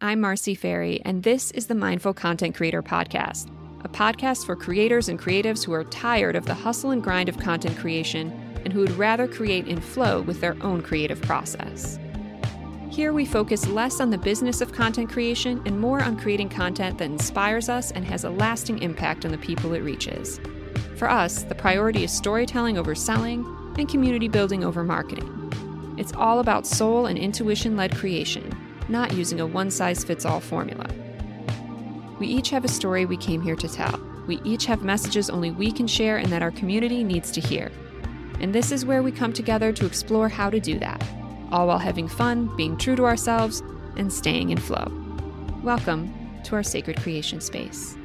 I'm Marcy Farrey, and this is the Mindful Content Creator Podcast, a podcast for creators and creatives who are tired of the hustle and grind of content creation and who would rather create in flow with their own creative process. Here we focus less on the business of content creation and more on creating content that inspires us and has a lasting impact on the people it reaches. For us, the priority is storytelling over selling and community building over marketing. It's all about soul and intuition led creation not using a one size fits all formula. We each have a story we came here to tell. We each have messages only we can share and that our community needs to hear. And this is where we come together to explore how to do that, all while having fun, being true to ourselves, and staying in flow. Welcome to our sacred creation space.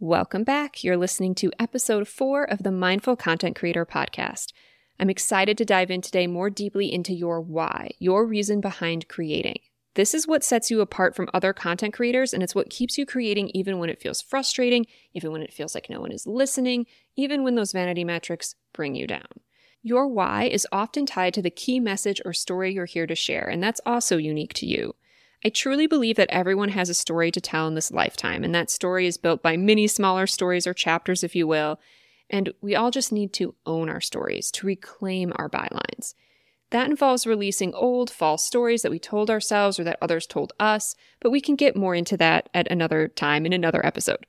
Welcome back. You're listening to episode four of the Mindful Content Creator Podcast. I'm excited to dive in today more deeply into your why, your reason behind creating. This is what sets you apart from other content creators, and it's what keeps you creating even when it feels frustrating, even when it feels like no one is listening, even when those vanity metrics bring you down. Your why is often tied to the key message or story you're here to share, and that's also unique to you. I truly believe that everyone has a story to tell in this lifetime, and that story is built by many smaller stories or chapters, if you will, and we all just need to own our stories, to reclaim our bylines. That involves releasing old, false stories that we told ourselves or that others told us, but we can get more into that at another time in another episode.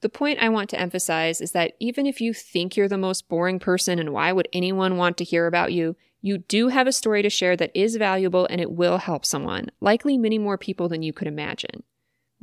The point I want to emphasize is that even if you think you're the most boring person and why would anyone want to hear about you, you do have a story to share that is valuable and it will help someone, likely many more people than you could imagine.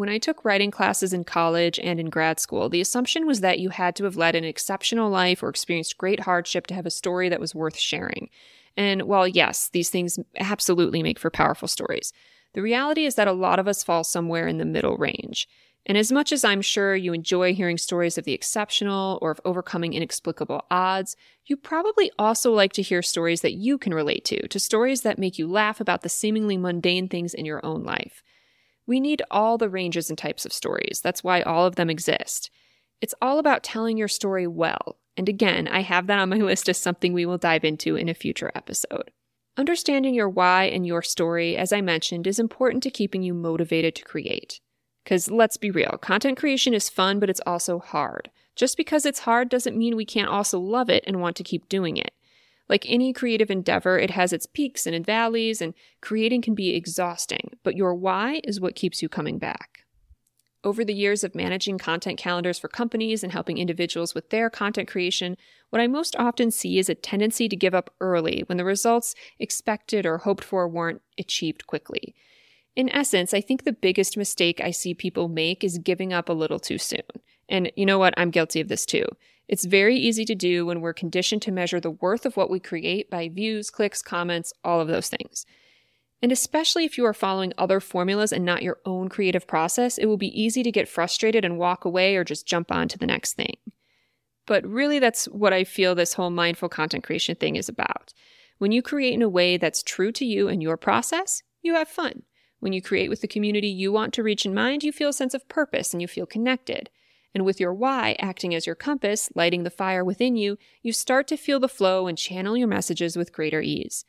When I took writing classes in college and in grad school, the assumption was that you had to have led an exceptional life or experienced great hardship to have a story that was worth sharing. And while, yes, these things absolutely make for powerful stories, the reality is that a lot of us fall somewhere in the middle range. And as much as I'm sure you enjoy hearing stories of the exceptional or of overcoming inexplicable odds, you probably also like to hear stories that you can relate to, to stories that make you laugh about the seemingly mundane things in your own life. We need all the ranges and types of stories. That's why all of them exist. It's all about telling your story well. And again, I have that on my list as something we will dive into in a future episode. Understanding your why and your story, as I mentioned, is important to keeping you motivated to create. Because let's be real, content creation is fun, but it's also hard. Just because it's hard doesn't mean we can't also love it and want to keep doing it. Like any creative endeavor, it has its peaks and valleys, and creating can be exhausting, but your why is what keeps you coming back. Over the years of managing content calendars for companies and helping individuals with their content creation, what I most often see is a tendency to give up early when the results expected or hoped for weren't achieved quickly. In essence, I think the biggest mistake I see people make is giving up a little too soon. And you know what? I'm guilty of this too. It's very easy to do when we're conditioned to measure the worth of what we create by views, clicks, comments, all of those things. And especially if you are following other formulas and not your own creative process, it will be easy to get frustrated and walk away or just jump on to the next thing. But really, that's what I feel this whole mindful content creation thing is about. When you create in a way that's true to you and your process, you have fun. When you create with the community you want to reach in mind, you feel a sense of purpose and you feel connected. And with your why acting as your compass, lighting the fire within you, you start to feel the flow and channel your messages with greater ease.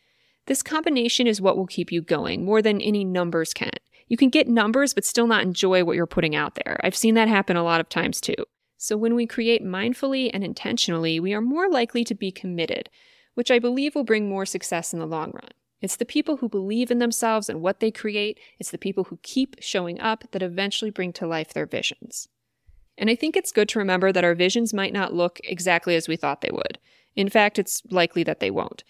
This combination is what will keep you going more than any numbers can. You can get numbers but still not enjoy what you're putting out there. I've seen that happen a lot of times too. So when we create mindfully and intentionally, we are more likely to be committed, which I believe will bring more success in the long run. It's the people who believe in themselves and what they create, it's the people who keep showing up that eventually bring to life their visions. And I think it's good to remember that our visions might not look exactly as we thought they would. In fact, it's likely that they won't.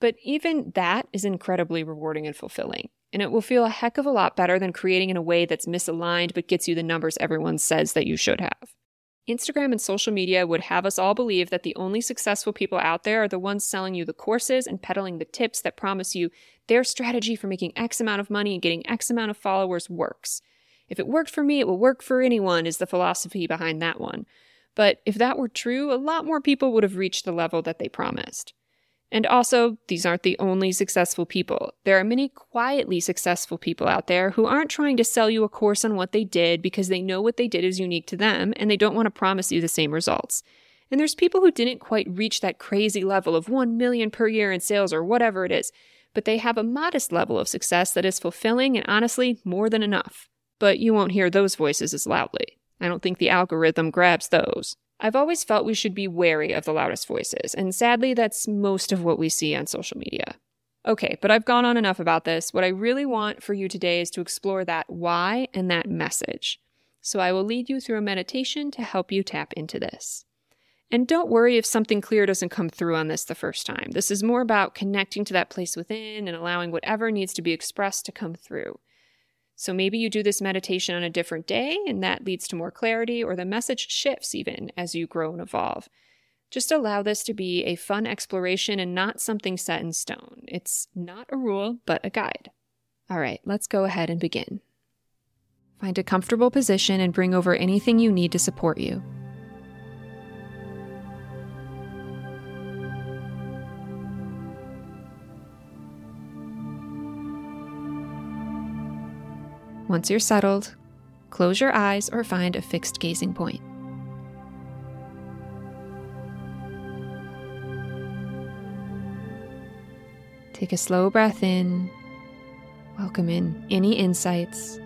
But even that is incredibly rewarding and fulfilling. And it will feel a heck of a lot better than creating in a way that's misaligned but gets you the numbers everyone says that you should have. Instagram and social media would have us all believe that the only successful people out there are the ones selling you the courses and peddling the tips that promise you their strategy for making X amount of money and getting X amount of followers works. If it worked for me, it will work for anyone, is the philosophy behind that one. But if that were true, a lot more people would have reached the level that they promised. And also, these aren't the only successful people. There are many quietly successful people out there who aren't trying to sell you a course on what they did because they know what they did is unique to them and they don't want to promise you the same results. And there's people who didn't quite reach that crazy level of 1 million per year in sales or whatever it is, but they have a modest level of success that is fulfilling and honestly more than enough. But you won't hear those voices as loudly. I don't think the algorithm grabs those. I've always felt we should be wary of the loudest voices, and sadly, that's most of what we see on social media. Okay, but I've gone on enough about this. What I really want for you today is to explore that why and that message. So I will lead you through a meditation to help you tap into this. And don't worry if something clear doesn't come through on this the first time. This is more about connecting to that place within and allowing whatever needs to be expressed to come through. So maybe you do this meditation on a different day, and that leads to more clarity, or the message shifts even as you grow and evolve. Just allow this to be a fun exploration and not something set in stone. It's not a rule, but a guide. All right, let's go ahead and begin. Find a comfortable position and bring over anything you need to support you. Once you're settled, close your eyes or find a fixed gazing point. Take a slow breath in, welcome in any insights.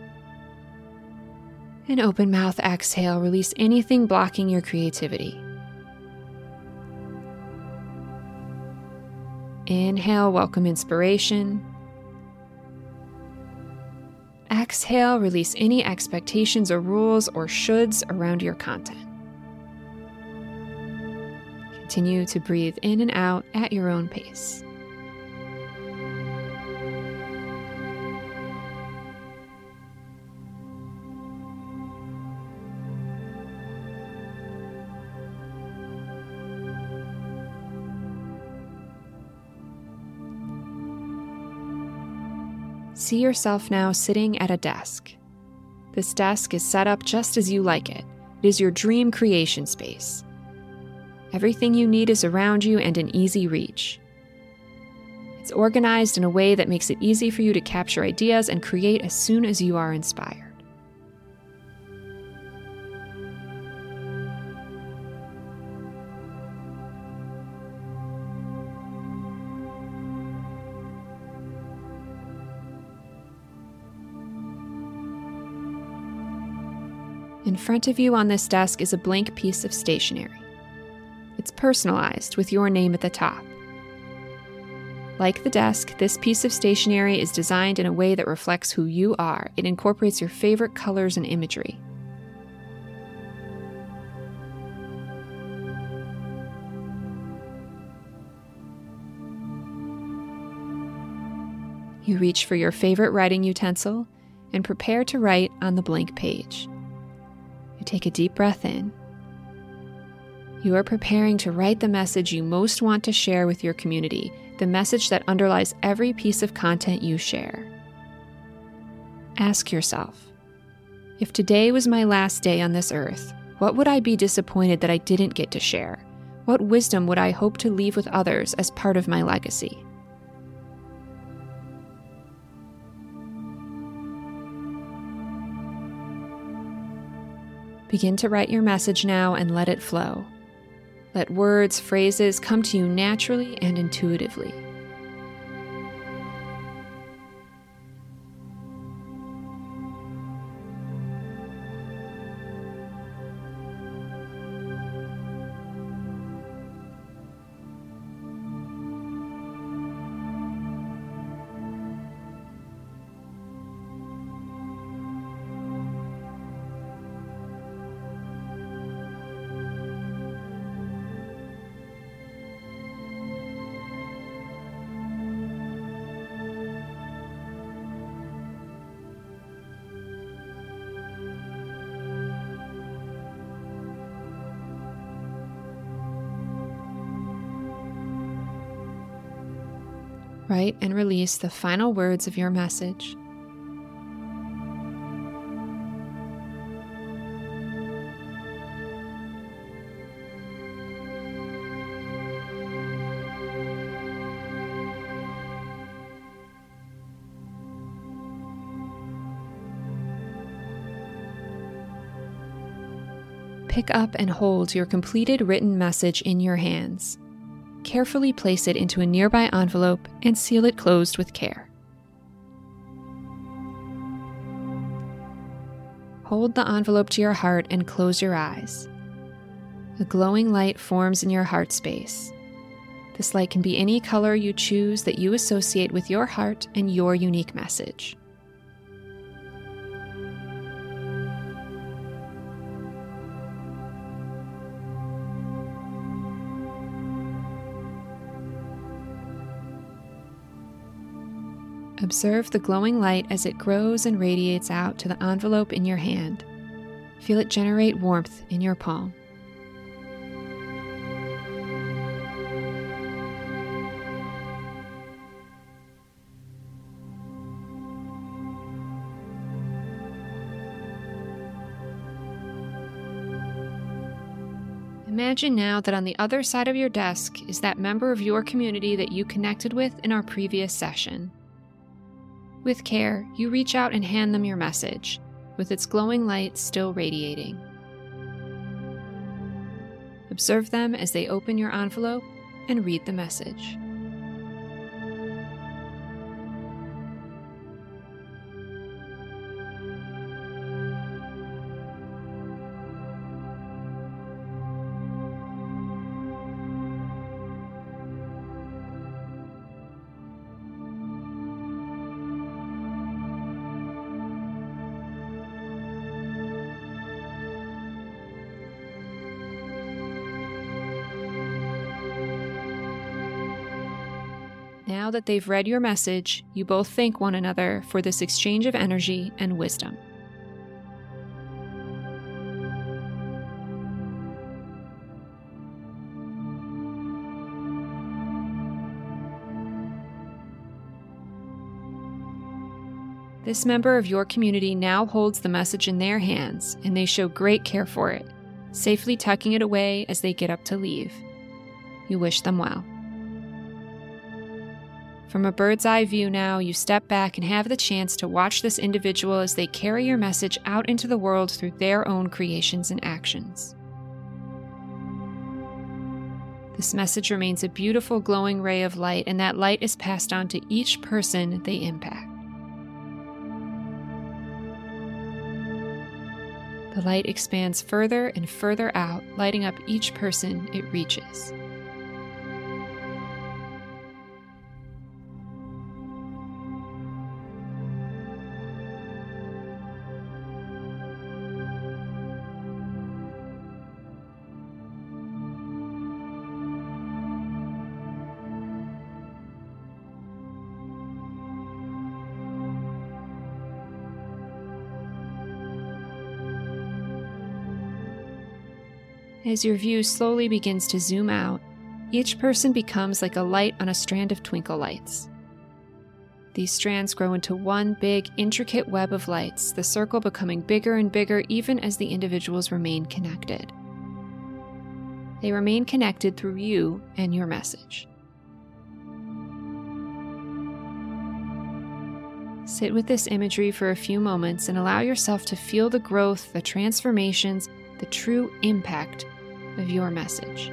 An open mouth exhale, release anything blocking your creativity. Inhale, welcome inspiration. Exhale, release any expectations or rules or shoulds around your content. Continue to breathe in and out at your own pace. See yourself now sitting at a desk. This desk is set up just as you like it. It is your dream creation space. Everything you need is around you and in easy reach. It's organized in a way that makes it easy for you to capture ideas and create as soon as you are inspired. In front of you on this desk is a blank piece of stationery. It's personalized with your name at the top. Like the desk, this piece of stationery is designed in a way that reflects who you are. It incorporates your favorite colors and imagery. You reach for your favorite writing utensil and prepare to write on the blank page. Take a deep breath in. You are preparing to write the message you most want to share with your community, the message that underlies every piece of content you share. Ask yourself if today was my last day on this earth, what would I be disappointed that I didn't get to share? What wisdom would I hope to leave with others as part of my legacy? Begin to write your message now and let it flow. Let words, phrases come to you naturally and intuitively. write and release the final words of your message. Pick up and hold your completed written message in your hands. Carefully place it into a nearby envelope and seal it closed with care. Hold the envelope to your heart and close your eyes. A glowing light forms in your heart space. This light can be any color you choose that you associate with your heart and your unique message. Observe the glowing light as it grows and radiates out to the envelope in your hand. Feel it generate warmth in your palm. Imagine now that on the other side of your desk is that member of your community that you connected with in our previous session. With care, you reach out and hand them your message, with its glowing light still radiating. Observe them as they open your envelope and read the message. Now that they've read your message, you both thank one another for this exchange of energy and wisdom. This member of your community now holds the message in their hands, and they show great care for it, safely tucking it away as they get up to leave. You wish them well. From a bird's eye view now, you step back and have the chance to watch this individual as they carry your message out into the world through their own creations and actions. This message remains a beautiful glowing ray of light, and that light is passed on to each person they impact. The light expands further and further out, lighting up each person it reaches. As your view slowly begins to zoom out, each person becomes like a light on a strand of twinkle lights. These strands grow into one big, intricate web of lights, the circle becoming bigger and bigger even as the individuals remain connected. They remain connected through you and your message. Sit with this imagery for a few moments and allow yourself to feel the growth, the transformations, the true impact of your message.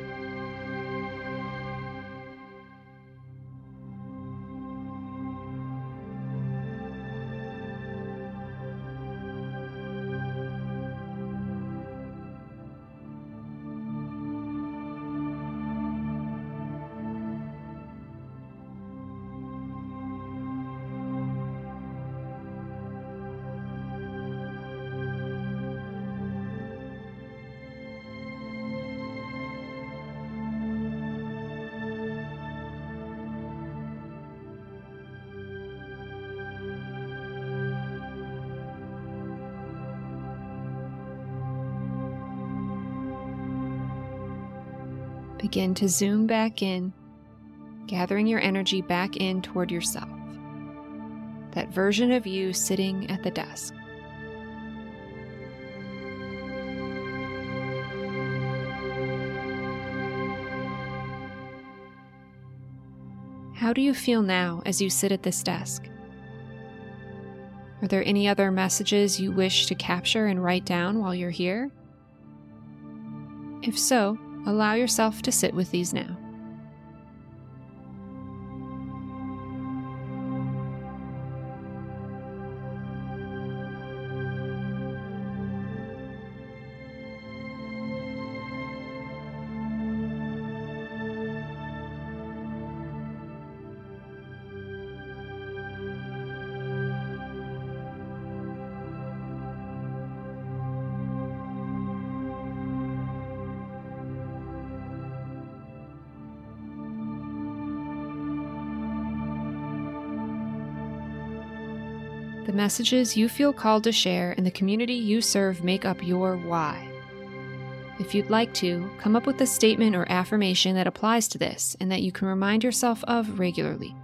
Begin to zoom back in, gathering your energy back in toward yourself. That version of you sitting at the desk. How do you feel now as you sit at this desk? Are there any other messages you wish to capture and write down while you're here? If so, allow yourself to sit with these now. The messages you feel called to share and the community you serve make up your why. If you'd like to, come up with a statement or affirmation that applies to this and that you can remind yourself of regularly.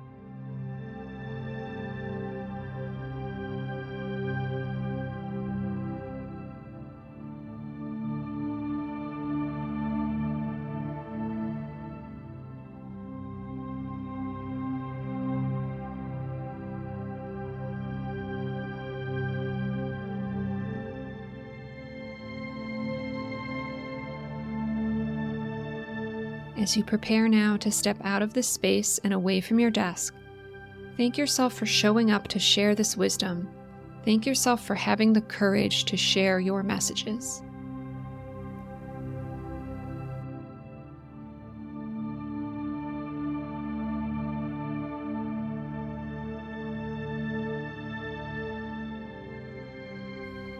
As you prepare now to step out of this space and away from your desk, thank yourself for showing up to share this wisdom. Thank yourself for having the courage to share your messages.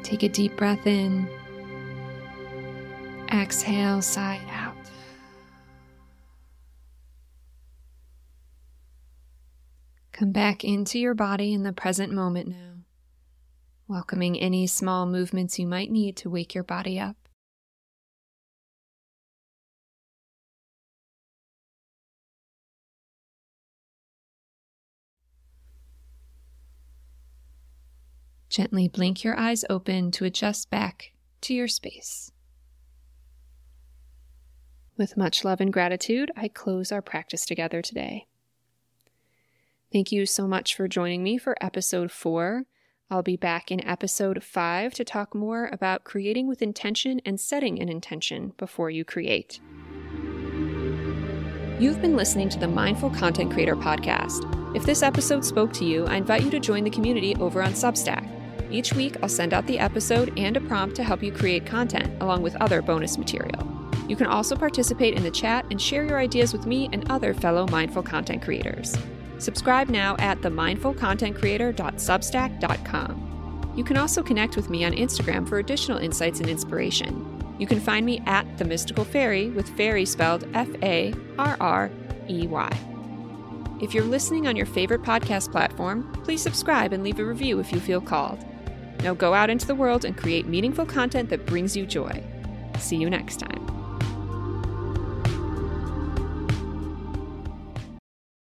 Take a deep breath in. Exhale, sigh out. Come back into your body in the present moment now, welcoming any small movements you might need to wake your body up. Gently blink your eyes open to adjust back to your space. With much love and gratitude, I close our practice together today. Thank you so much for joining me for episode four. I'll be back in episode five to talk more about creating with intention and setting an intention before you create. You've been listening to the Mindful Content Creator Podcast. If this episode spoke to you, I invite you to join the community over on Substack. Each week, I'll send out the episode and a prompt to help you create content, along with other bonus material. You can also participate in the chat and share your ideas with me and other fellow mindful content creators. Subscribe now at themindfulcontentcreator.substack.com. You can also connect with me on Instagram for additional insights and inspiration. You can find me at The Mystical Fairy with fairy spelled F A R R E Y. If you're listening on your favorite podcast platform, please subscribe and leave a review if you feel called. Now go out into the world and create meaningful content that brings you joy. See you next time.